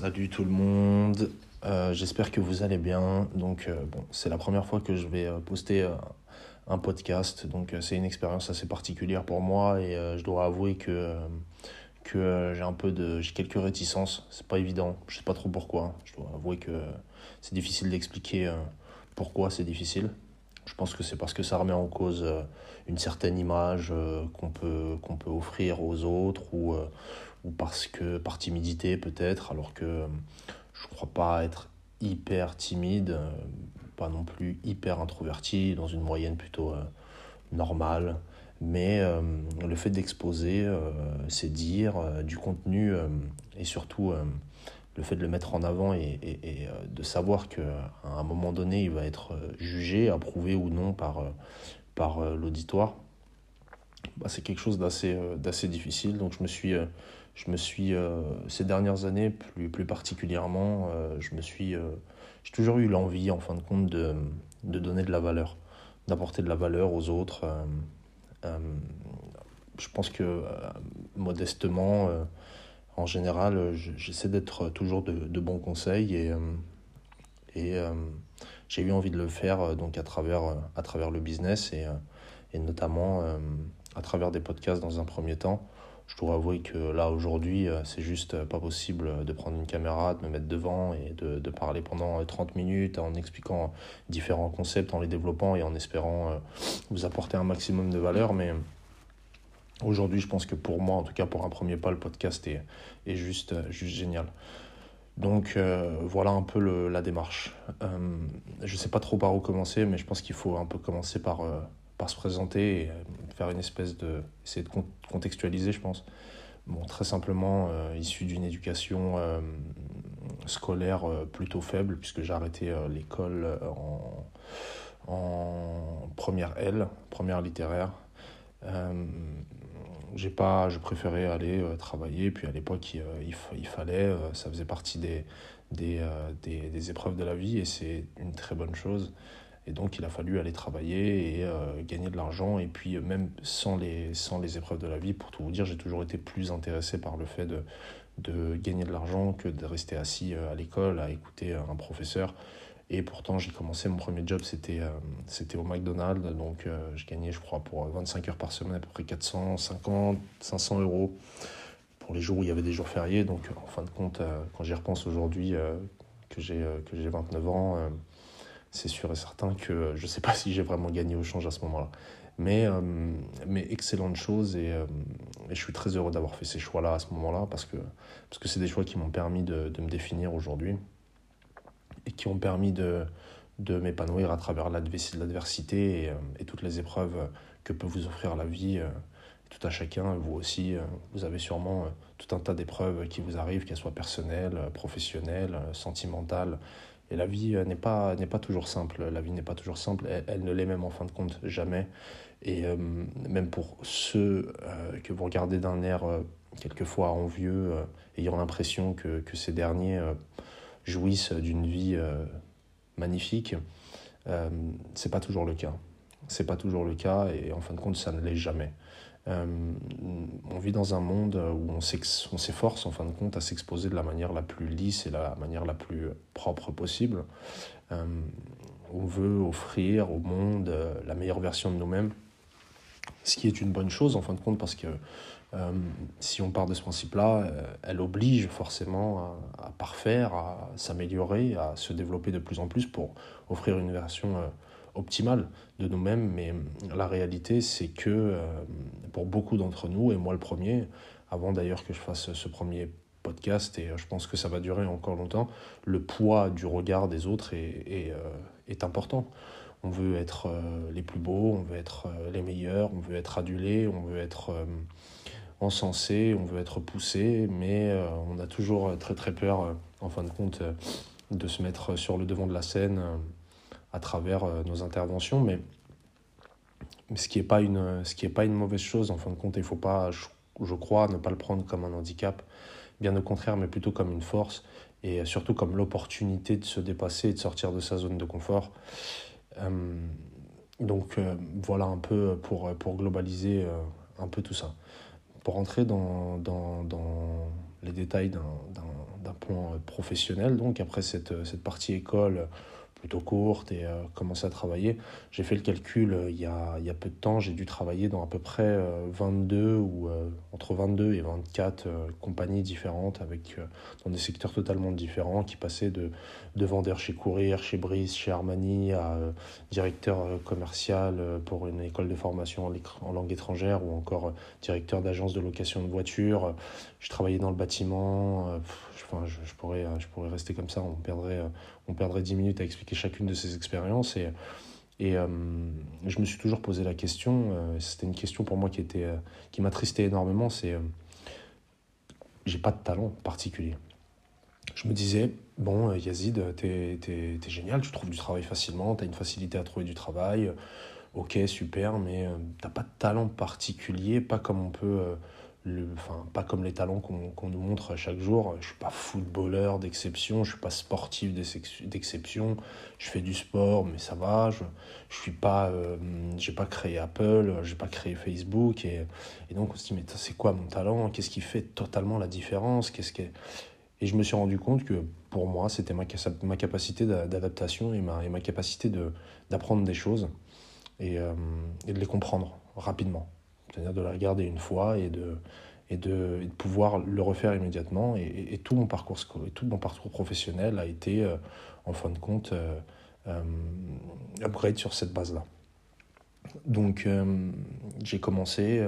Salut tout le monde, euh, j'espère que vous allez bien. Donc euh, c'est la première fois que je vais euh, poster un podcast, donc c'est une expérience assez particulière pour moi et je dois avouer que, que j'ai un peu de, j'ai quelques réticences. C'est pas évident, je sais pas trop pourquoi. Je dois avouer que c'est difficile d'expliquer pourquoi c'est difficile. Je pense que c'est parce que ça remet en cause une certaine image qu'on peut, qu'on peut offrir aux autres ou ou parce que par timidité peut-être, alors que je ne crois pas être hyper timide, pas non plus hyper introverti, dans une moyenne plutôt euh, normale. Mais euh, le fait d'exposer, euh, c'est dire du contenu et surtout le fait de le mettre en avant et, et, de savoir qu'à un moment donné, il va être jugé, approuvé ou non par, par l'auditoire, bah, c'est quelque chose d'assez difficile. Donc je me suis je me suis, euh, ces dernières années, plus, plus particulièrement, euh, je me suis, euh, j'ai toujours eu l'envie, en fin de compte, de, de donner de la valeur, d'apporter de la valeur aux autres. je pense que, modestement, en général, j'essaie d'être toujours de, de, bons conseils et, et j'ai eu envie de le faire donc à travers, à travers le business et, et notamment à travers des podcasts dans un premier temps je dois avouer que là aujourd'hui euh, c'est juste euh, pas possible de prendre une caméra, de me mettre devant et de, de, parler pendant 30 euh, minutes en expliquant différents concepts, en les développant et en espérant vous apporter un maximum de valeur. Mais aujourd'hui je pense que pour moi, en tout cas pour un premier pas, le podcast est, est juste, juste génial. Donc voilà un peu la démarche. je ne sais pas trop par où commencer, mais je pense qu'il faut un peu commencer par par se présenter faire une espèce de. essayer de contextualiser, je pense. Bon, très simplement, euh, issu d'une éducation euh, scolaire plutôt faible, puisque j'ai arrêté l'école en, en, première L, première littéraire. j'ai pas, je préférais aller travailler, puis à l'époque, il, il, fallait, ça faisait partie des, des, des, des épreuves de la vie, et c'est une très bonne chose. Et donc, il a fallu aller travailler et euh, gagner de l'argent. Et puis, euh, même sans les, sans les épreuves de la vie, pour tout vous dire, j'ai toujours été plus intéressé par le fait de, de gagner de l'argent que de rester assis euh, à l'école à écouter un professeur. Et pourtant, j'ai commencé, mon premier job, c'était c'était au McDonald's. Donc, je gagnais, je crois, pour 25 heures par semaine, à peu près 450, 500 euros pour les jours où il y avait des jours fériés. Donc, en fin de compte, quand j'y repense aujourd'hui, que j'ai 29 ans, c'est sûr et certain que je ne sais pas si j'ai vraiment gagné au change à ce moment-là. Mais, euh, mais excellente chose et, euh, et, je suis très heureux d'avoir fait ces choix-là à ce moment-là parce que parce que c'est des choix qui m'ont permis de, de, me définir aujourd'hui et qui ont permis de, de m'épanouir à travers l'adversité et, euh, et, toutes les épreuves que peut vous offrir la vie, tout à chacun. Vous aussi, vous avez sûrement tout un tas d'épreuves qui vous arrivent, qu'elles soient personnelles, professionnelles, sentimentales, et la vie euh, n'est pas, n'est pas toujours simple. La vie n'est pas toujours simple. Elle, ne l'est même en fin de compte jamais. Et euh, même pour ceux euh, que vous regardez d'un air quelquefois envieux, ayant l'impression que, que, ces derniers jouissent d'une vie magnifique, c'est pas toujours le cas. C'est pas toujours le cas et en fin de compte, ça ne l'est jamais. Euh, on vit dans un monde où on s'efforce en fin de compte à s'exposer de la manière la plus lisse et la manière la plus propre possible. Euh, on veut offrir au monde euh, la meilleure version de nous-mêmes, ce qui est une bonne chose en fin de compte parce que si on part de ce principe-là, elle oblige forcément à, parfaire, à s'améliorer, à se développer de plus en plus pour offrir une version optimale de nous-mêmes, mais la réalité, c'est que euh, pour beaucoup d'entre nous, et moi le premier, avant d'ailleurs que je fasse ce premier podcast, et je pense que ça va durer encore longtemps, le poids du regard des autres est, est, euh, est important. On veut être euh, les plus beaux, on veut être les meilleurs, on veut être adulé, on veut être encensé, on veut être poussé, mais on a toujours très très peur, en fin de compte, de se mettre sur le devant de la scène à travers euh, nos interventions, mais, ce qui n'est pas, une, pas une mauvaise chose, en fin de compte, il ne faut pas, je, crois, ne pas le prendre comme un handicap, bien au contraire, mais plutôt comme une force, et surtout comme l'opportunité de se dépasser et de sortir de sa zone de confort. Euh, donc euh, voilà un peu pour, pour globaliser un peu tout ça. Pour entrer dans, dans, dans les détails d'un point professionnel. Donc après cette, cette partie école, plutôt courte et euh, commencer à travailler. J'ai fait le calcul euh, il, y a, il y a peu de temps, j'ai dû travailler dans à peu près 22 euh, ou entre 22 et 24 compagnies différentes avec dans des secteurs totalement différents qui passaient de, de vendeur chez Courir, chez Brice, chez Armani à directeur commercial pour une école de formation en langue étrangère ou encore directeur d'agence de location de voitures. Je travaillais dans le bâtiment, enfin, je, pourrais, je pourrais rester comme ça, on perdrait, on perdrait 10 minutes à expliquer chacune de ces expériences. Et, et euh, je me suis toujours posé la question, euh, c'était une question pour moi euh, qui m'attristait énormément, c'est j'ai pas de talent particulier. Je me disais, bon, Yazid, t'es es, génial, tu trouves du travail facilement, t'as une facilité à trouver du travail, ok, super, mais t'as pas de talent particulier, pas comme on peut enfin, pas comme les talents qu'on nous montre chaque jour. Je suis pas footballeur d'exception, je suis pas sportif d'exception. Je fais du sport, mais ça va. Je, je suis pas, euh, j'ai pas créé Apple, j'ai pas créé Facebook, et, donc on se dit mais c'est quoi mon talent? Qu'est-ce qui fait totalement la différence? Qu'est-ce qui Et je me suis rendu compte que pour moi, c'était ma, capacité d'adaptation et ma, capacité d'apprendre des choses euh, et de les comprendre rapidement c'est-à-dire de la regarder une fois et de, et de, pouvoir le refaire immédiatement. Et, tout, mon parcours, tout mon parcours professionnel a été, euh, en fin de compte, euh, euh, upgrade sur cette base-là. Donc j'ai commencé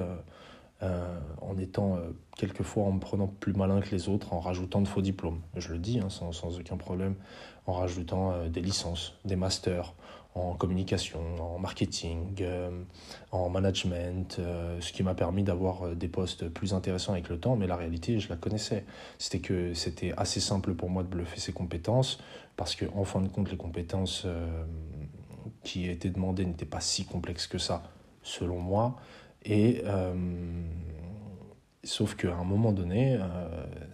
en étant quelquefois en me prenant plus malin que les autres, en rajoutant de faux diplômes. Je le dis hein, sans, aucun problème, en rajoutant des licences, des masters, en communication, en marketing, euh, en management, euh, ce qui m'a permis d'avoir euh, des postes plus intéressants avec le temps, mais la réalité, je la connaissais. C'était que c'était assez simple pour moi de bluffer ces compétences, parce que en fin de compte, les compétences qui étaient demandées n'étaient pas si complexes que ça, selon moi. Et sauf qu'à un moment donné,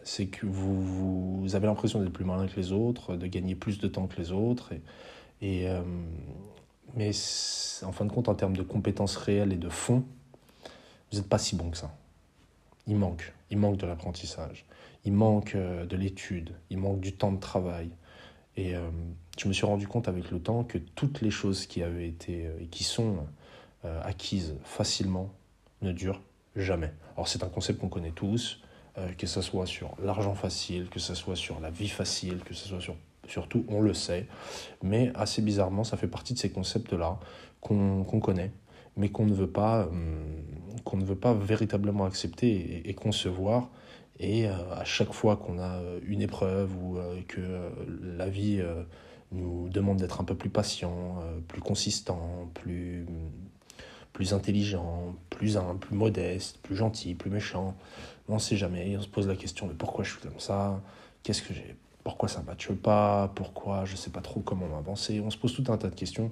c'est que vous, vous avez l'impression d'être plus malin que les autres, de gagner plus de temps que les autres. Et, euh, mais en fin de compte, en termes de compétences réelles et de fond, vous n'êtes pas si bon que ça. Il manque. Il manque de l'apprentissage. Il manque euh, de l'étude. Il manque du temps de travail. Et euh, je me suis rendu compte avec le temps que toutes les choses qui avaient été et qui sont acquises facilement ne durent jamais. Alors c'est un concept qu'on connaît tous, que ce soit sur l'argent facile, que ce soit sur la vie facile, que ce soit sur surtout on le sait, mais assez bizarrement, ça fait partie de ces concepts-là qu'on connaît, mais qu'on ne, veut pas, hum, qu'on ne veut pas véritablement accepter et, concevoir. Et euh, à chaque fois qu'on a euh, une épreuve ou euh, que la vie nous demande d'être un peu plus patient, plus consistant, plus, plus intelligent, plus, plus modeste, plus gentil, plus méchant, on ne sait jamais. On se pose la question de pourquoi je suis comme ça, qu'est-ce que j'ai pourquoi ça ne matche pas, pourquoi je ne sais pas trop comment avancer. On se pose tout un tas de questions,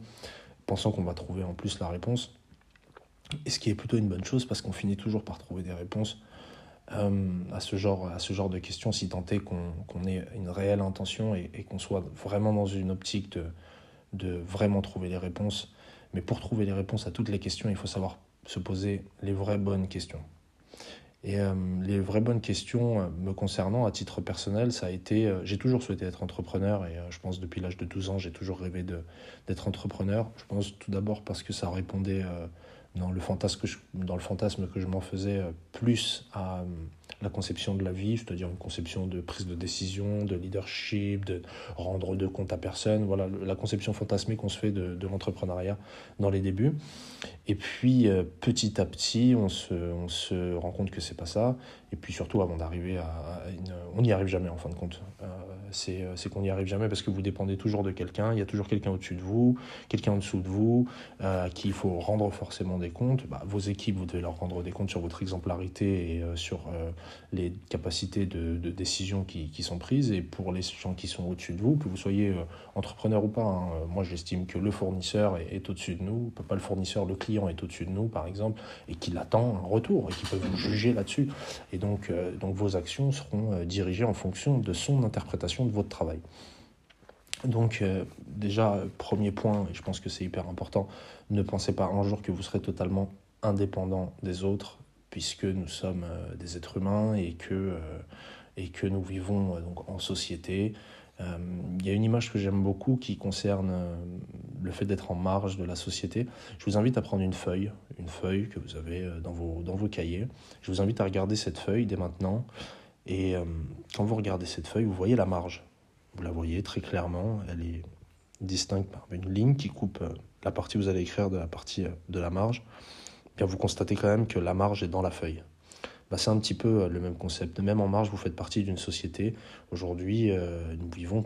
pensant qu'on va trouver en plus la réponse. Et ce qui est plutôt une bonne chose parce qu'on finit toujours par trouver des réponses euh, à, ce genre, de questions, si tant est qu'on ait une réelle intention et, et qu'on soit vraiment dans une optique de, de vraiment trouver les réponses. Mais pour trouver les réponses à toutes les questions, il faut savoir se poser les vraies bonnes questions. Et euh, les vraies bonnes questions euh, me concernant à titre personnel, ça a été, euh, j'ai toujours souhaité être entrepreneur et je pense depuis l'âge de 12 ans, j'ai toujours rêvé d'être entrepreneur. Je pense tout d'abord parce que ça répondait dans le fantasme dans le fantasme que je m'en faisais plus à la conception de la vie, c'est-à-dire une conception de prise de décision, de leadership, de rendre de compte à personne, voilà la conception fantasmée qu'on se fait de, l'entrepreneuriat dans les débuts. Et puis petit à petit, on se, on se rend compte que c'est pas ça. Et puis surtout, avant d'arriver à une... On n'y arrive jamais en fin de compte. Euh, c'est qu'on n'y arrive jamais parce que vous dépendez toujours de quelqu'un. Il y a toujours quelqu'un au-dessus de vous, quelqu'un en dessous de vous, euh, à qui il faut rendre forcément des comptes. Bah, vos équipes, vous devez leur rendre des comptes sur votre exemplarité et euh, sur les capacités de, de décision qui, qui, sont prises. Et pour les gens qui sont au-dessus de vous, que vous soyez entrepreneur ou pas, hein, moi j'estime que le fournisseur est, est au-dessus de nous. Pas le fournisseur, le client est au-dessus de nous, par exemple, et qu'il attend un retour et qu'il peut vous juger là-dessus. Et donc, euh, donc vos actions seront euh, dirigées en fonction de son interprétation de votre travail. Donc euh, déjà, premier point, et je pense que c'est hyper important, ne pensez pas un jour que vous serez totalement indépendant des autres, puisque nous sommes des êtres humains et que, et que nous vivons donc en société. Il y a une image que j'aime beaucoup qui concerne le fait d'être en marge de la société. Je vous invite à prendre une feuille, une feuille que vous avez dans vos, dans vos cahiers. Je vous invite à regarder cette feuille dès maintenant. Et quand vous regardez cette feuille, vous voyez la marge. Vous la voyez très clairement, elle est distincte par une ligne qui coupe euh, la partie que vous allez écrire de la partie euh, de la marge. Bien, vous constatez quand même que la marge est dans la feuille. Bah, c'est un petit peu euh, le même concept. Même en marge, vous faites partie d'une société. Aujourd'hui, nous vivons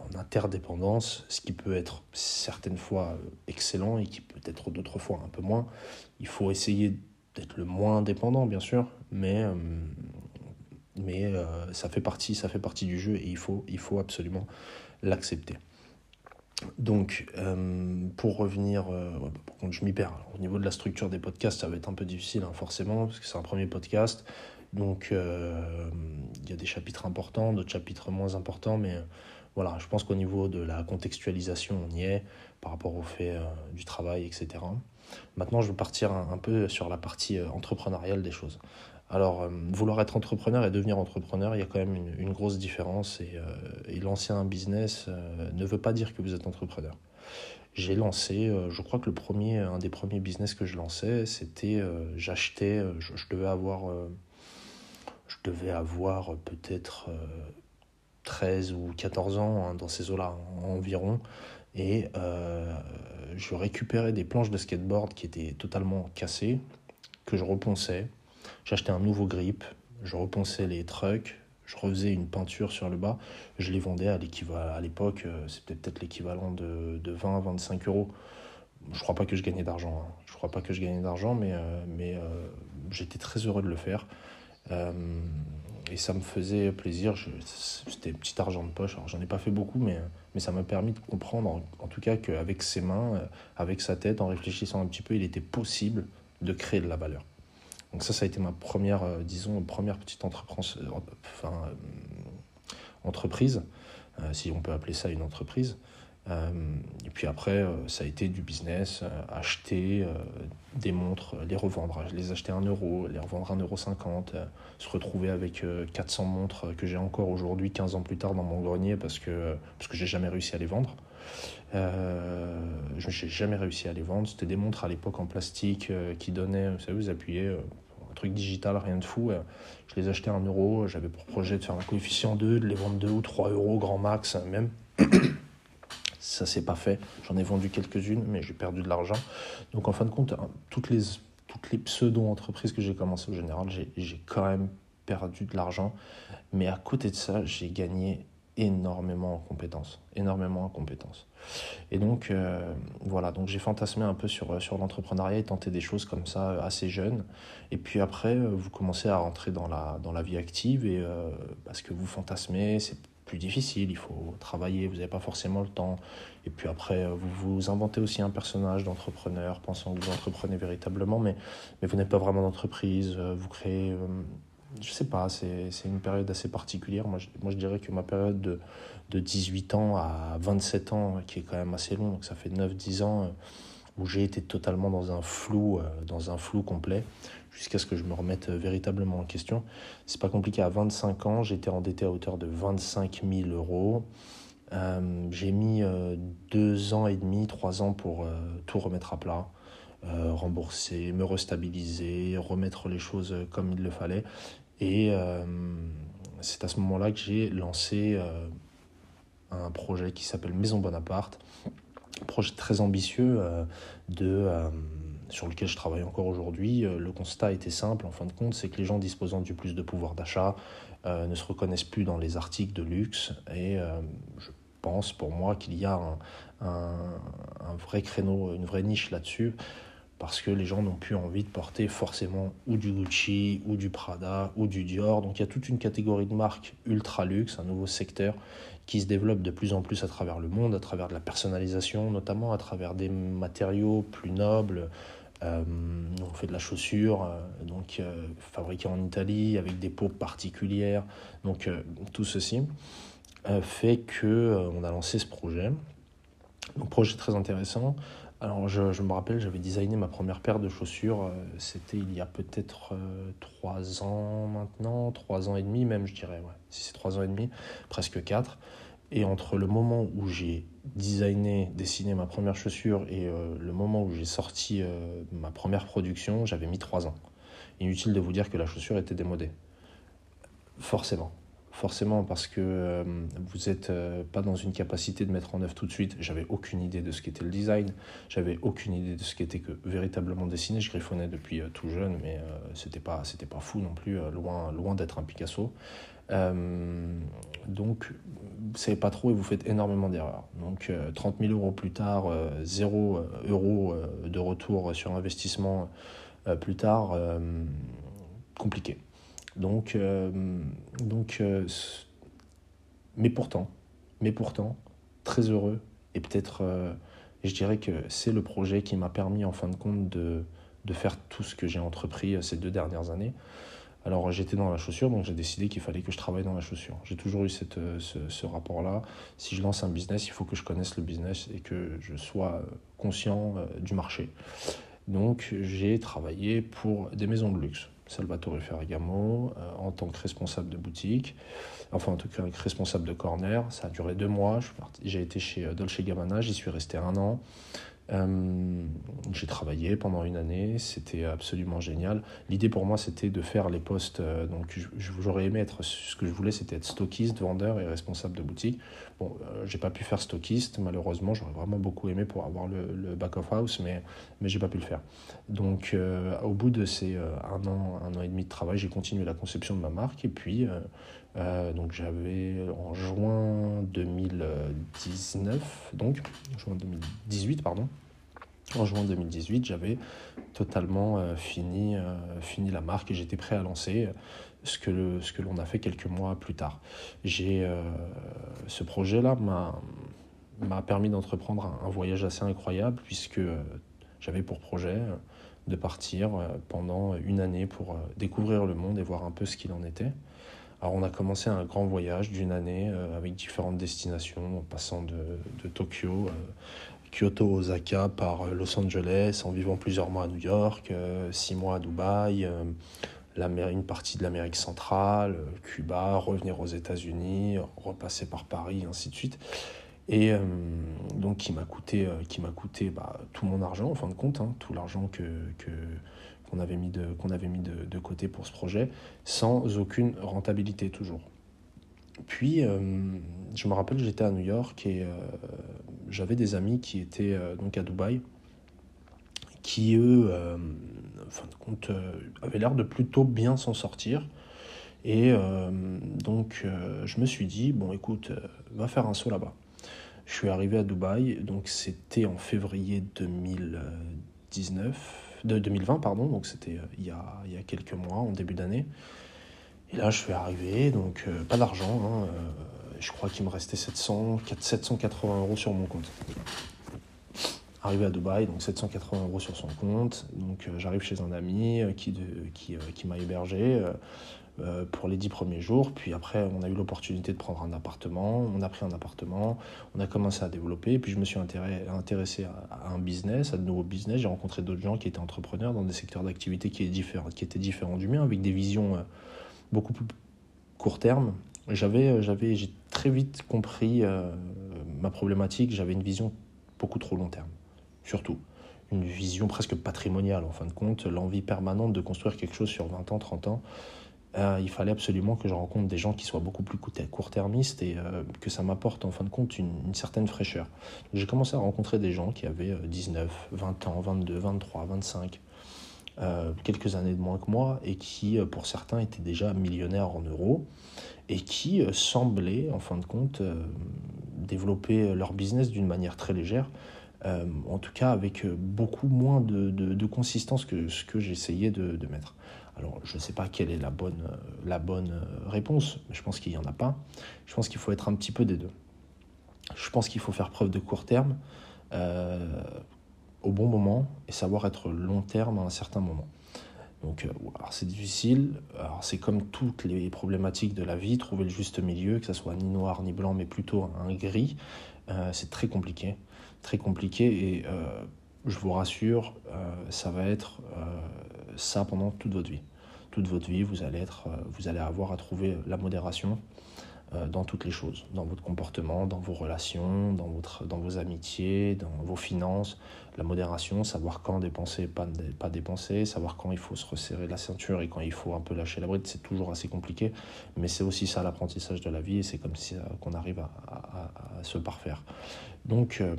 en interdépendance, ce qui peut être certaines fois excellent et qui peut être d'autres fois un peu moins. Il faut essayer d'être le moins dépendant, bien sûr, mais mais euh, ça, fait partie, ça fait partie du jeu et il faut, il faut absolument l'accepter. Donc, euh, pour revenir, euh, par contre, je m'y perds. au niveau de la structure des podcasts, ça va être un peu difficile, hein, forcément, parce que c'est un premier podcast. Donc, il y a des chapitres importants, d'autres chapitres moins importants, mais voilà, je pense qu'au niveau de la contextualisation, on y est par rapport au fait du travail, etc. Maintenant, je vais partir un peu sur la partie entrepreneuriale des choses. Alors, euh, vouloir être entrepreneur et devenir entrepreneur, il y a quand même une, grosse différence. Et, euh, lancer un business euh, ne veut pas dire que vous êtes entrepreneur. J'ai lancé, je crois que le premier, un des premiers business que je lançais, c'était j'achetais, je, devais avoir, je devais avoir peut-être 13 ou 14 ans, hein, dans ces eaux-là environ. Et je récupérais des planches de skateboard qui étaient totalement cassées, que je reponçais J'achetais un nouveau grip, je repensais les trucks, je refaisais une peinture sur le bas, je les vendais à l'équivalent à l'époque, euh, c'était peut-être l'équivalent de, de 20 à 25 euros. Je crois pas que je gagnais d'argent, hein. je crois pas que je gagnais d'argent, mais, euh, mais euh, j'étais très heureux de le faire. Et ça me faisait plaisir, c'était petit argent de poche, alors j'en ai pas fait beaucoup, mais, mais ça m'a permis de comprendre en, tout cas qu'avec ses mains, avec sa tête, en réfléchissant un petit peu, il était possible de créer de la valeur. Donc ça, ça a été ma première, euh, disons, première petite entreprise, euh, enfin, euh, entreprise, si on peut appeler ça une entreprise. Et puis après, ça a été du business, acheter des montres, les revendre, les acheter à 1 euro, les revendre à 1,50 euro, se retrouver avec 400 montres que j'ai encore aujourd'hui, 15 ans plus tard dans mon grenier parce que, parce que j'ai jamais réussi à les vendre. Euh, je n'ai jamais réussi à les vendre. C'était des montres à l'époque en plastique euh, qui donnaient, vous savez, vous appuyez, euh, un truc digital, rien de fou. je les achetais à 1 euro. J'avais pour projet de faire un coefficient 2, de les vendre 2 ou 3 euros grand max même. Ça s'est pas fait. J'en ai vendu quelques-unes, mais j'ai perdu de l'argent. Donc en fin de compte, toutes les, toutes les pseudo-entreprises que j'ai commencé au général, j'ai quand même perdu de l'argent. Mais à côté de ça, j'ai gagné énormément en compétences, énormément en compétences. Et donc, euh, voilà, donc j'ai fantasmé un peu sur, sur l'entrepreneuriat et tenté des choses comme ça euh, assez jeune. Et puis après, euh, vous commencez à rentrer dans la, dans la vie active et parce que vous fantasmez, plus difficile, il faut travailler, vous n'avez pas forcément le temps. Et puis après, vous vous inventez aussi un personnage d'entrepreneur, pensant que vous entreprenez véritablement, mais, mais vous n'êtes pas vraiment d'entreprise, vous créez je sais pas, c'est une période assez particulière. Moi je, moi, je dirais que ma période de, de 18 ans à 27 ans, qui est quand même assez long, donc ça fait 9-10 ans, euh, où j'ai été totalement dans un flou, euh, dans un flou complet, jusqu'à ce que je me remette euh, véritablement en question. C'est pas compliqué, à 25 ans, j'étais endetté à hauteur de 25 000 euros. j'ai mis deux ans et demi, trois ans pour tout remettre à plat. rembourser, me restabiliser, remettre les choses comme il le fallait. Et euh, c'est à ce moment-là que j'ai lancé euh, un projet qui s'appelle Maison Bonaparte, projet très ambitieux euh, de, sur lequel je travaille encore aujourd'hui. Le constat était simple, en fin de compte, c'est que les gens disposant du plus de pouvoir d'achat ne se reconnaissent plus dans les articles de luxe et je pense pour moi qu'il y a un, un, vrai créneau, une vraie niche là-dessus parce que les gens n'ont plus envie de porter forcément ou du Gucci, ou du Prada, ou du Dior. Donc il y a toute une catégorie de marques ultra luxe, un nouveau secteur qui se développe de plus en plus à travers le monde, à travers de la personnalisation, notamment à travers des matériaux plus nobles. Euh, on fait de la chaussure, euh, donc euh, fabriquée en Italie avec des peaux particulières. Donc tout ceci fait que on a lancé ce projet. Un projet très intéressant Alors, je, je me rappelle, j'avais designé ma première paire de chaussures, c'était il y a peut-être trois ans maintenant, trois ans et demi même, je dirais, ouais. Si c'est trois ans et demi, presque quatre. Et entre le moment où j'ai designé, dessiné ma première chaussure et euh, le moment où j'ai sorti ma première production, j'avais mis trois ans. Inutile de vous dire que la chaussure était démodée. Forcément forcément parce que euh, vous n'êtes euh, pas dans une capacité de mettre en œuvre tout de suite. J'avais aucune idée de ce qu'était le design, j'avais aucune idée de ce qu'était que véritablement dessiner. Je griffonnais depuis euh, tout jeune, mais c'était pas c'était pas fou non plus, loin loin d'être un Picasso. Donc, vous savez pas trop et vous faites énormément d'erreurs. Donc, 30 000 euros plus tard, 0 euros de retour sur investissement plus tard, compliqué. Donc, euh, donc euh, mais pourtant, mais pourtant, très heureux et peut-être, euh, je dirais que c'est le projet qui m'a permis en fin de compte de faire tout ce que j'ai entrepris ces deux dernières années. Alors j'étais dans la chaussure, donc j'ai décidé qu'il fallait que je travaille dans la chaussure. J'ai toujours eu cette, ce, ce rapport-là. Si je lance un business, il faut que je connaisse le business et que je sois conscient du marché. Donc j'ai travaillé pour des maisons de luxe. Salvatore Ferragamo, euh, en tant que responsable de boutique, enfin en tout cas responsable de corner. Ça a duré deux mois. J'ai été chez euh, Dolce Gabbana, j'y suis resté un an. Euh, j'ai travaillé pendant une année, c'était absolument génial. L'idée pour moi, c'était de faire les postes. Euh, donc, j'aurais aimé être. Ce que je voulais, c'était être stockiste, vendeur et responsable de boutique. Bon, euh, j'ai pas pu faire stockiste, malheureusement. J'aurais vraiment beaucoup aimé pour avoir le, back of house, mais mais j'ai pas pu le faire. Donc, au bout de ces un an, un an et demi de travail, j'ai continué la conception de ma marque et puis euh, donc j'avais en juin 2019, donc juin 2018 pardon, en juin 2018 j'avais totalement euh, fini, euh, fini la marque et j'étais prêt à lancer ce que, le, ce que l'on a fait quelques mois plus tard. J'ai ce projet-là m'a m'a permis d'entreprendre un, un, voyage assez incroyable puisque j'avais pour projet de partir pendant une année pour découvrir le monde et voir un peu ce qu'il en était. Alors on a commencé un grand voyage d'une année euh, avec différentes destinations, en passant de, de Tokyo, euh, Kyoto, Osaka, par euh, Los Angeles, en vivant plusieurs mois à New York, six mois à Dubaï, une partie de l'Amérique centrale, Cuba, revenir aux États-Unis, repasser par Paris, ainsi de suite. Et donc qui m'a coûté, bah, tout mon argent en fin de compte, hein, tout l'argent que qu'on avait mis, de, avait mis de, côté pour ce projet, sans aucune rentabilité toujours. Puis, euh, je me rappelle, j'étais à New York et euh, j'avais des amis qui étaient euh, donc à Dubaï, qui eux, en fin de compte, avaient l'air de plutôt bien s'en sortir. Et donc, je me suis dit, bon, écoute, va faire un saut là-bas. Je suis arrivé à Dubaï, donc c'était en février 2019 de 2020, pardon, donc c'était euh, il, y a, quelques mois, en début d'année. Et là, je suis arrivé, donc euh, pas d'argent, hein, euh, je crois qu'il me restait 700, 780 euros sur mon compte. Arrivé à Dubaï, donc 780 euros sur son compte. Donc j'arrive chez un ami qui m'a hébergé. Euh, pour les dix premiers jours. Puis après, on a eu l'opportunité de prendre un appartement. On a pris un appartement. On a commencé à développer. Puis je me suis intéressé à, un business, à de nouveaux business. J'ai rencontré d'autres gens qui étaient entrepreneurs dans des secteurs d'activité qui, étaient différents du mien, avec des visions euh, beaucoup plus court terme. J'avais, euh, j'avais, j'ai très vite compris ma problématique. J'avais une vision beaucoup trop long terme, surtout une vision presque patrimoniale en fin de compte, l'envie permanente de construire quelque chose sur 20 ans, 30 ans. Euh, il fallait absolument que je rencontre des gens qui soient beaucoup plus court-termistes et euh, que ça m'apporte en fin de compte une, certaine fraîcheur. J'ai commencé à rencontrer des gens qui avaient 19, 20 ans, 22, 23, 25, quelques années de moins que moi et qui, euh, pour certains, étaient déjà millionnaires en euros et qui semblaient, en fin de compte, développer leur business d'une manière très légère. en tout cas avec beaucoup moins de, consistance que ce que j'essayais de, de mettre. Alors, je ne sais pas quelle est la bonne, la bonne réponse, mais je pense qu'il n'y en a pas. Je pense qu'il faut être un petit peu des deux. Je pense qu'il faut faire preuve de court terme euh, au bon moment et savoir être long terme à un certain moment. Donc, euh, c'est difficile. Alors, c'est comme toutes les problématiques de la vie, trouver le juste milieu, que ce soit ni noir ni blanc, mais plutôt un gris. Euh, c'est très compliqué, très compliqué. Et je vous rassure, ça va être ça pendant toute votre vie. Toute votre vie, vous allez, être, vous allez avoir à trouver la modération euh, dans toutes les choses, dans votre comportement, dans vos relations, dans, votre, dans vos amitiés, dans vos finances, la modération, savoir quand dépenser, pas, pas dépenser, savoir quand il faut se resserrer la ceinture et quand il faut un peu lâcher la bride, c'est toujours assez compliqué, mais c'est aussi ça l'apprentissage de la vie et c'est comme ça qu'on arrive à, se parfaire. Donc euh,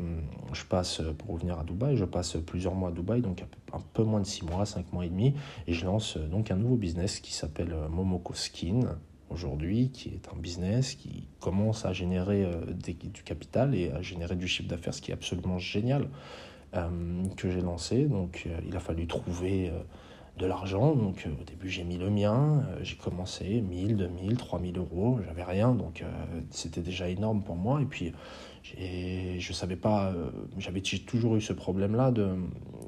je passe, pour revenir à Dubaï, je passe plusieurs mois à Dubaï, donc un peu moins de six mois, cinq mois et demi, et je lance donc un nouveau business qui s'appelle Momoko Skin, aujourd'hui, qui est un business qui commence à générer euh, du capital et à générer du chiffre d'affaires, ce qui est absolument génial, euh, que j'ai lancé. Donc euh, il a fallu trouver de l'argent. Donc au début j'ai mis le mien, j'ai commencé 1000, 2000, 3000 euros, j'avais rien, donc c'était déjà énorme pour moi. Et puis je savais pas, j'avais toujours eu ce problème-là de,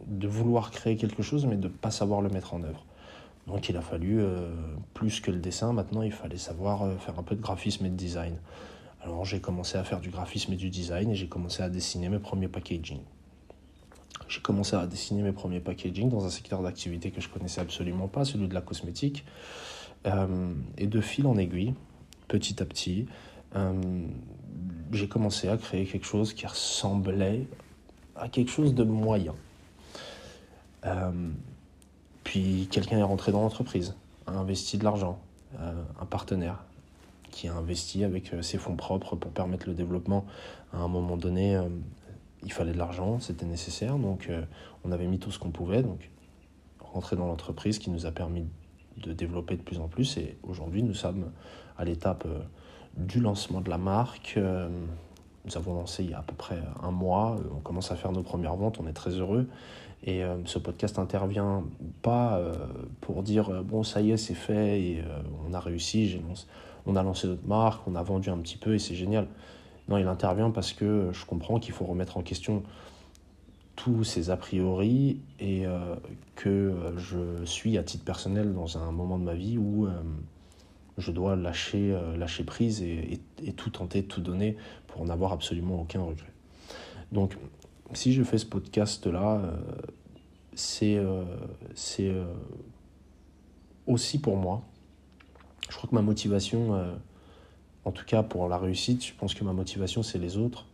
de vouloir créer quelque chose mais de ne pas savoir le mettre en œuvre. Donc il a fallu, euh, plus que le dessin, maintenant il fallait savoir euh, faire un peu de graphisme et de design. Alors j'ai commencé à faire du graphisme et du design et j'ai commencé à dessiner mes premiers packaging. J'ai commencé à dessiner mes premiers packaging dans un secteur d'activité que je connaissais absolument pas, celui de la cosmétique. Euh, et de fil en aiguille, petit à petit, j'ai commencé à créer quelque chose qui ressemblait à quelque chose de moyen. Puis quelqu'un est rentré dans l'entreprise, a investi de l'argent, euh, un partenaire qui a investi avec euh, ses fonds propres pour permettre le développement. À un moment donné, euh, il fallait de l'argent, c'était nécessaire, donc on avait mis tout ce qu'on pouvait, donc rentrer dans l'entreprise qui nous a permis de développer de plus en plus. Et aujourd'hui, nous sommes à l'étape du lancement de la marque. Nous avons lancé il y a à peu près un mois, on commence à faire nos premières ventes, on est très heureux. Et euh, ce podcast intervient pas euh, pour dire euh, bon ça y est c'est fait et on a réussi, on a lancé notre marque, on a vendu un petit peu et c'est génial. Non, il intervient parce que je comprends qu'il faut remettre en question tous ces a priori et que je suis à titre personnel dans un moment de ma vie où je dois lâcher, lâcher prise et, et, tout tenter, tout donner pour n'avoir absolument aucun regret. Donc si je fais ce podcast-là, euh, c'est euh, euh, aussi pour moi. Je crois que ma motivation, en tout cas pour la réussite, je pense que ma motivation, c'est les autres,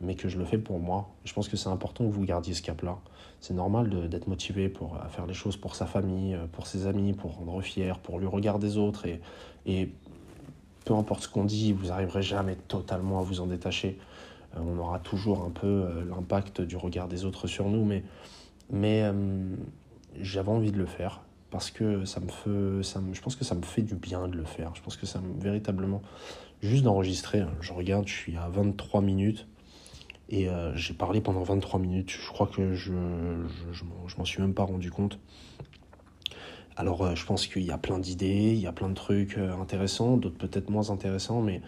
mais que je le fais pour moi. Je pense que c'est important que vous gardiez ce cap-là. C'est normal d'être motivé pour à faire les choses pour sa famille, pour ses amis, pour rendre fier, pour le regard des autres. Et, et peu importe ce qu'on dit, vous n'arriverez jamais totalement à vous en détacher. Euh, on aura toujours un peu euh, l'impact du regard des autres sur nous, mais, mais euh, j'avais envie de le faire parce que ça me fait, ça je pense que ça me fait du bien de le faire. Je pense que ça me véritablement juste d'enregistrer. Hein. Je regarde, je suis à 23 minutes et j'ai parlé pendant 23 minutes. Je crois que je je, je m'en suis même pas rendu compte. Alors je pense qu'il y a plein d'idées, il y a plein de trucs intéressants, d'autres peut-être moins intéressants, mais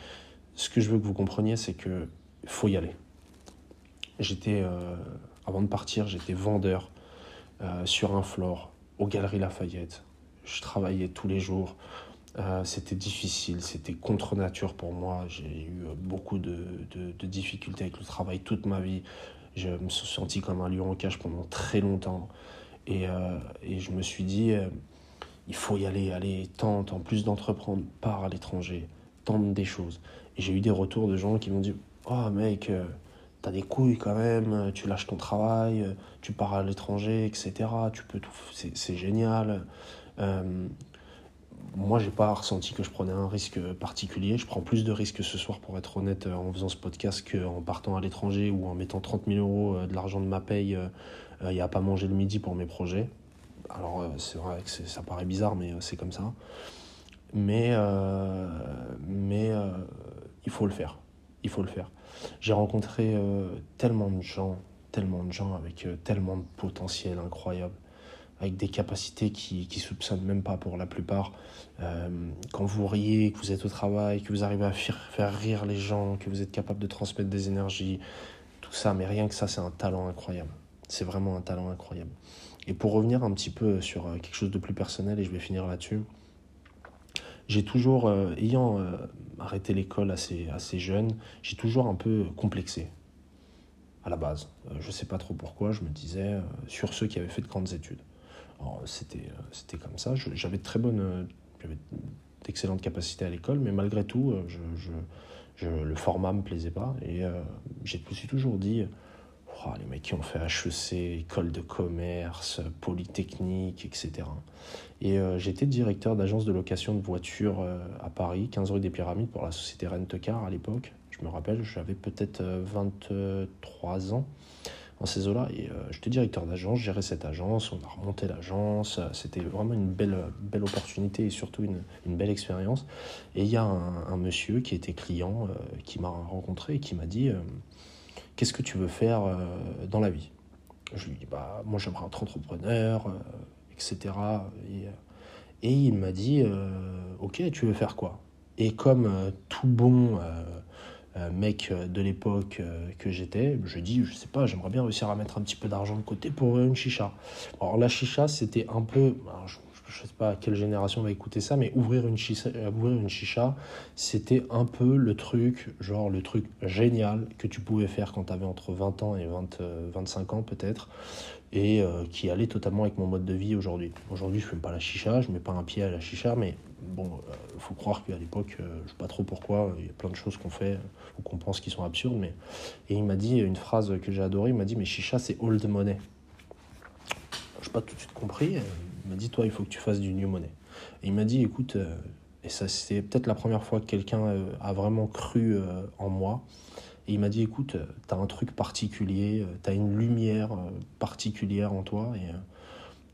ce que je veux que vous compreniez, c'est que faut y aller. J'étais, euh, avant de partir, j'étais vendeur euh, sur un floor aux Galeries Lafayette. Je travaillais tous les jours. Euh, c'était difficile, c'était contre nature pour moi. J'ai eu beaucoup de, de, difficultés avec le travail toute ma vie. Je me suis senti comme un lion en cage pendant très longtemps. Et, et je me suis dit, il faut y aller, aller, tente, en plus d'entreprendre, pars à l'étranger, tente des choses. Et j'ai eu des retours de gens qui m'ont dit, Oh mec, euh, t'as des couilles quand même, tu lâches ton travail, tu pars à l'étranger, etc. Tu peux tout, c'est génial. Euh, moi, j'ai pas ressenti que je prenais un risque particulier. Je prends plus de risques ce soir, pour être honnête, en faisant ce podcast qu'en partant à l'étranger ou en mettant 30 000 euros euh, de l'argent de ma paye il n'y a pas manger le midi pour mes projets. Alors, c'est vrai que ça paraît bizarre, mais c'est comme ça. Mais, mais il faut le faire. Il faut le faire. J'ai rencontré euh, tellement de gens, tellement de gens avec euh, tellement de potentiel incroyable, avec des capacités qui ne soupçonnent même pas pour la plupart. Euh, quand vous riez, que vous êtes au travail, que vous arrivez à faire rire les gens, que vous êtes capable de transmettre des énergies, tout ça, mais rien que ça, c'est un talent incroyable. C'est vraiment un talent incroyable. Et pour revenir un petit peu sur quelque chose de plus personnel, et je vais finir là-dessus, j'ai toujours, ayant arrêté l'école assez, assez jeune, j'ai toujours un peu complexé. à la base. je ne sais pas trop pourquoi, je me disais sur ceux qui avaient fait de grandes études. C'était c'était comme ça. J'avais très bonnes, j'avais d'excellentes capacités à l'école, mais malgré tout, je, je, le format me plaisait pas. Et je me suis toujours dit, les mecs qui ont fait HEC, école de commerce, polytechnique, etc. Et euh, j'étais directeur d'agence de location de voitures euh, à Paris, 15 rue des Pyramides, pour la société Rentecar à l'époque. Je me rappelle, j'avais peut-être 23 euh, ans en ces eaux-là. Et j'étais directeur d'agence, gérais cette agence, on a remonté l'agence. C'était vraiment une belle, belle opportunité et surtout une, belle expérience. Et il y a un, monsieur qui était client qui m'a rencontré et qui m'a dit Qu'est-ce que tu veux faire dans la vie? Je lui dis bah, Moi, j'aimerais être entrepreneur etc. Et, il m'a dit, euh, ok, tu veux faire quoi? Et comme euh, tout bon euh, mec de l'époque que j'étais, je dis, je sais pas, j'aimerais bien réussir à mettre un petit peu d'argent de côté pour une chicha. Alors la chicha, c'était un peu, je, ne sais pas à quelle génération va écouter ça, mais ouvrir une chicha, ouvrir une chicha c'était un peu le truc, genre le truc génial que tu pouvais faire quand tu avais entre 20 ans et 20, 25 ans peut-être et euh, qui allait totalement avec mon mode de vie aujourd'hui. Aujourd'hui, je ne fume pas la chicha, je ne mets pas un pied à la chicha, mais bon, il euh, faut croire qu'à l'époque, euh, je ne sais pas trop pourquoi, il y a plein de choses qu'on fait ou qu'on pense qui sont absurdes, mais... Et il m'a dit une phrase que j'ai adorée, il m'a dit, mais chicha, c'est old money. Je n'ai pas tout de suite compris, il m'a dit, toi, il faut que tu fasses du new money. Et il m'a dit, écoute, et ça c'est peut-être la première fois que quelqu'un a vraiment cru en moi, et il m'a dit, écoute, tu as un truc particulier, euh, tu as une lumière euh, particulière en toi. Et, euh,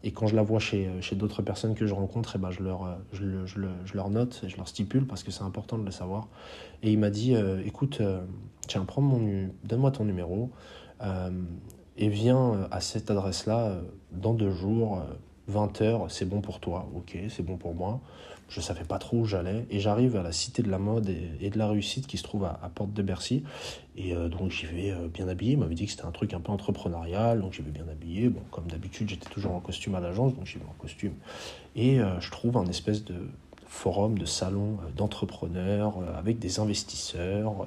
et quand je la vois chez, chez d'autres personnes que je rencontre, et eh ben je, leur, je, je, je, leur note, je leur stipule parce que c'est important de le savoir. Et il m'a dit, écoute, tiens, prends mon, donne-moi ton numéro et viens à cette adresse-là dans deux jours, 20 heures, c'est bon pour toi, ok, c'est bon pour moi je ne savais pas trop où j'allais. Et j'arrive à la Cité de la Mode et, de la Réussite qui se trouve à, Porte de Bercy. Et euh, donc j'y vais euh, bien habillé. Il m'avait dit que c'était un truc un peu entrepreneurial, donc j'y vais bien habillé. Bon, comme d'habitude, j'étais toujours en costume à l'agence, donc j'y vais en costume. Et euh, je trouve un espèce de forum, de salon d'entrepreneurs avec des investisseurs.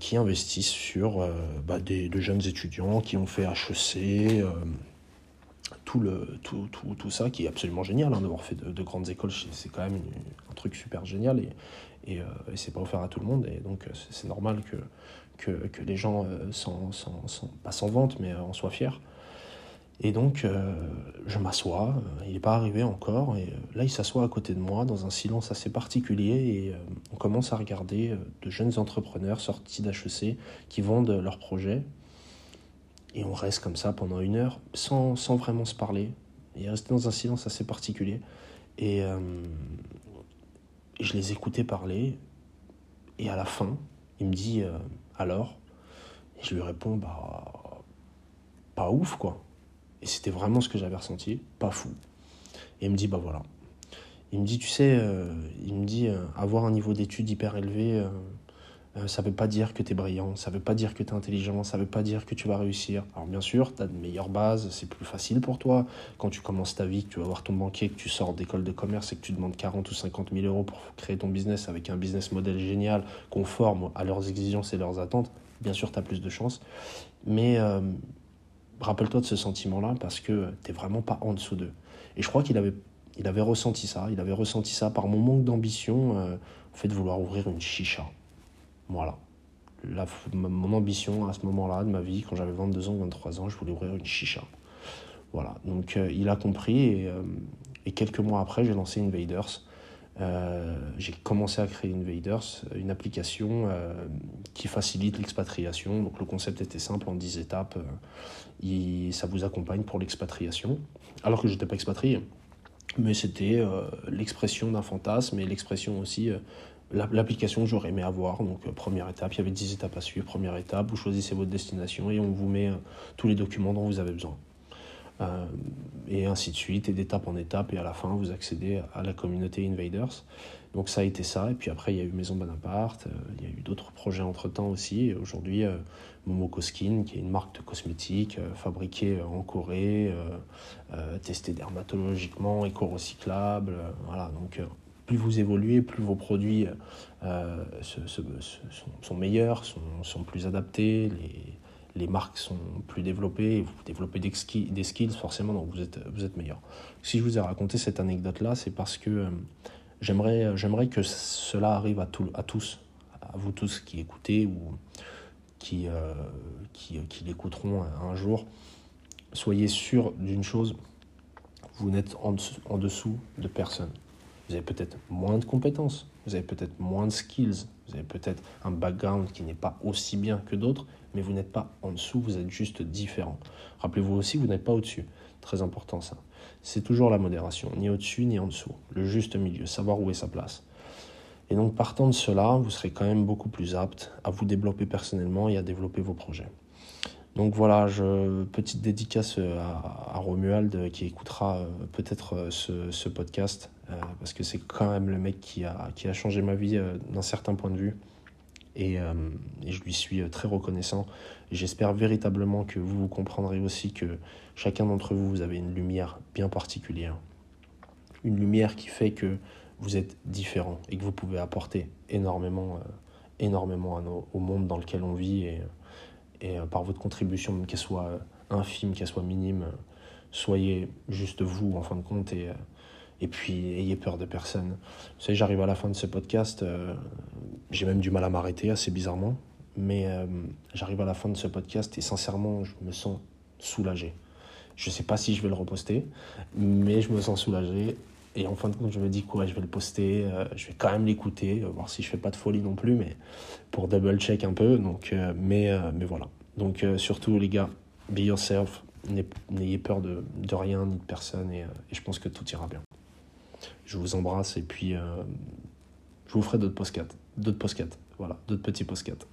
qui investissent sur bah, des, de jeunes étudiants qui ont fait HEC, tout, le, tout, tout, tout, ça qui est absolument génial hein, d'avoir fait de, grandes écoles c'est quand même un truc super génial et, et, euh, et c'est pas offert à tout le monde. Et donc euh, c'est normal que, que, que, les gens euh, s'en, pas s'en vantent mais en soient fiers. Et donc je m'assois il n'est pas arrivé encore et là il s'assoit à côté de moi dans un silence assez particulier et on commence à regarder de jeunes entrepreneurs sortis d'HEC qui vendent leurs projets et on reste comme ça pendant une heure sans, vraiment se parler. Il est resté dans un silence assez particulier. Et, euh, je les écoutais parler. Et à la fin, il me dit euh, alors? Et je lui réponds bah, pas ouf quoi. Et c'était vraiment ce que j'avais ressenti, pas fou. Et il me dit bah voilà. Il me dit tu sais, euh, il me dit avoir un niveau d'études hyper élevé euh, ça ne veut pas dire que tu es brillant, ça ne veut pas dire que tu es intelligent, ça ne veut pas dire que tu vas réussir. Alors bien sûr, tu as de meilleures bases, c'est plus facile pour toi. Quand tu commences ta vie, que tu vas voir ton banquier, que tu sors d'école de commerce et que tu demandes 40 ou 50 000 euros pour créer ton business avec un business model génial, conforme à leurs exigences et leurs attentes, bien sûr, tu as plus de chance. Mais euh, rappelle-toi de ce sentiment-là parce que tu n'es vraiment pas en dessous d'eux. Et je crois qu'il avait, il avait ressenti ça, il avait ressenti ça par mon manque d'ambition, euh, fait, de vouloir ouvrir une chicha. Voilà. Mon ambition à ce moment-là de ma vie, quand j'avais 22 ans, 23 ans, je voulais ouvrir une chicha. Voilà. Donc euh, il a compris euh, et, quelques mois après, j'ai lancé Invaders. Euh, j'ai commencé à créer Invaders, une application qui facilite l'expatriation. Donc le concept était simple en 10 étapes. ça vous accompagne pour l'expatriation. Alors que je n'étais pas expatrié. Mais c'était l'expression d'un fantasme et l'expression aussi l'application que j'aurais aimé avoir. Donc, euh, première étape, il y avait 10 étapes à suivre. Première étape, vous choisissez votre destination et on vous met euh, tous les documents dont vous avez besoin. Euh, et ainsi de suite, et d'étape en étape, et à la fin, vous accédez à la communauté Invaders. Donc, ça a été ça. Et puis après, il y a eu Maison Bonaparte, il y a eu d'autres projets entre-temps aussi. Aujourd'hui, Momoko Skin, qui est une marque de cosmétiques fabriquée en Corée, testée dermatologiquement, éco-recyclable. voilà, donc plus vous évoluez, plus vos produits euh, sont, meilleurs, sont, plus adaptés, les marques sont plus développées, vous développez des skills, des skills forcément, donc vous êtes, vous êtes meilleur. Si je vous ai raconté cette anecdote-là, c'est parce que euh, j'aimerais, j'aimerais que cela arrive à, tout, à tous, à vous tous qui écoutez ou qui, euh, qui, qui l'écouteront un jour. Soyez sûr d'une chose, vous n'êtes en dessous de personne. Vous avez peut-être moins de compétences, vous avez peut-être moins de skills, vous avez peut-être un background qui n'est pas aussi bien que d'autres, mais vous n'êtes pas en dessous, vous êtes juste différent. Rappelez-vous aussi, vous n'êtes pas au-dessus. Très important ça. C'est toujours la modération, ni au-dessus ni en dessous. Le juste milieu, savoir où est sa place. Et donc partant de cela, vous serez quand même beaucoup plus apte à vous développer personnellement et à développer vos projets. Donc voilà, petite dédicace à, Romuald qui écoutera euh, peut-être euh, ce, podcast, euh, parce que c'est quand même le mec qui a, qui a changé ma vie d'un certain point de vue. Et, et, je lui suis très reconnaissant. J'espère véritablement que vous, vous comprendrez aussi que chacun d'entre vous, vous avez une lumière bien particulière. Une lumière qui fait que vous êtes différent et que vous pouvez apporter énormément, énormément au monde dans lequel on vit. Et, et euh, par votre contribution, qu'elle soit euh, infime, qu'elle soit minime, euh, soyez juste vous en fin de compte et, et puis ayez peur de personne. Vous savez, j'arrive à la fin de ce podcast, j'ai même du mal à m'arrêter assez bizarrement, mais j'arrive à la fin de ce podcast et sincèrement, je me sens soulagé. Je ne sais pas si je vais le reposter, mais je me sens soulagé. Et en fin de compte, je me dis quoi, je vais le poster, je vais quand même l'écouter, voir si je fais pas de folie non plus, mais pour double check un peu. Donc, mais, mais voilà. Donc euh, surtout les gars, be yourself, n'ayez peur de, rien ni de personne euh, et, je pense que tout ira bien. Je vous embrasse et puis euh, je vous ferai d'autres postcats, d'autres postcats, voilà, d'autres petits postcats.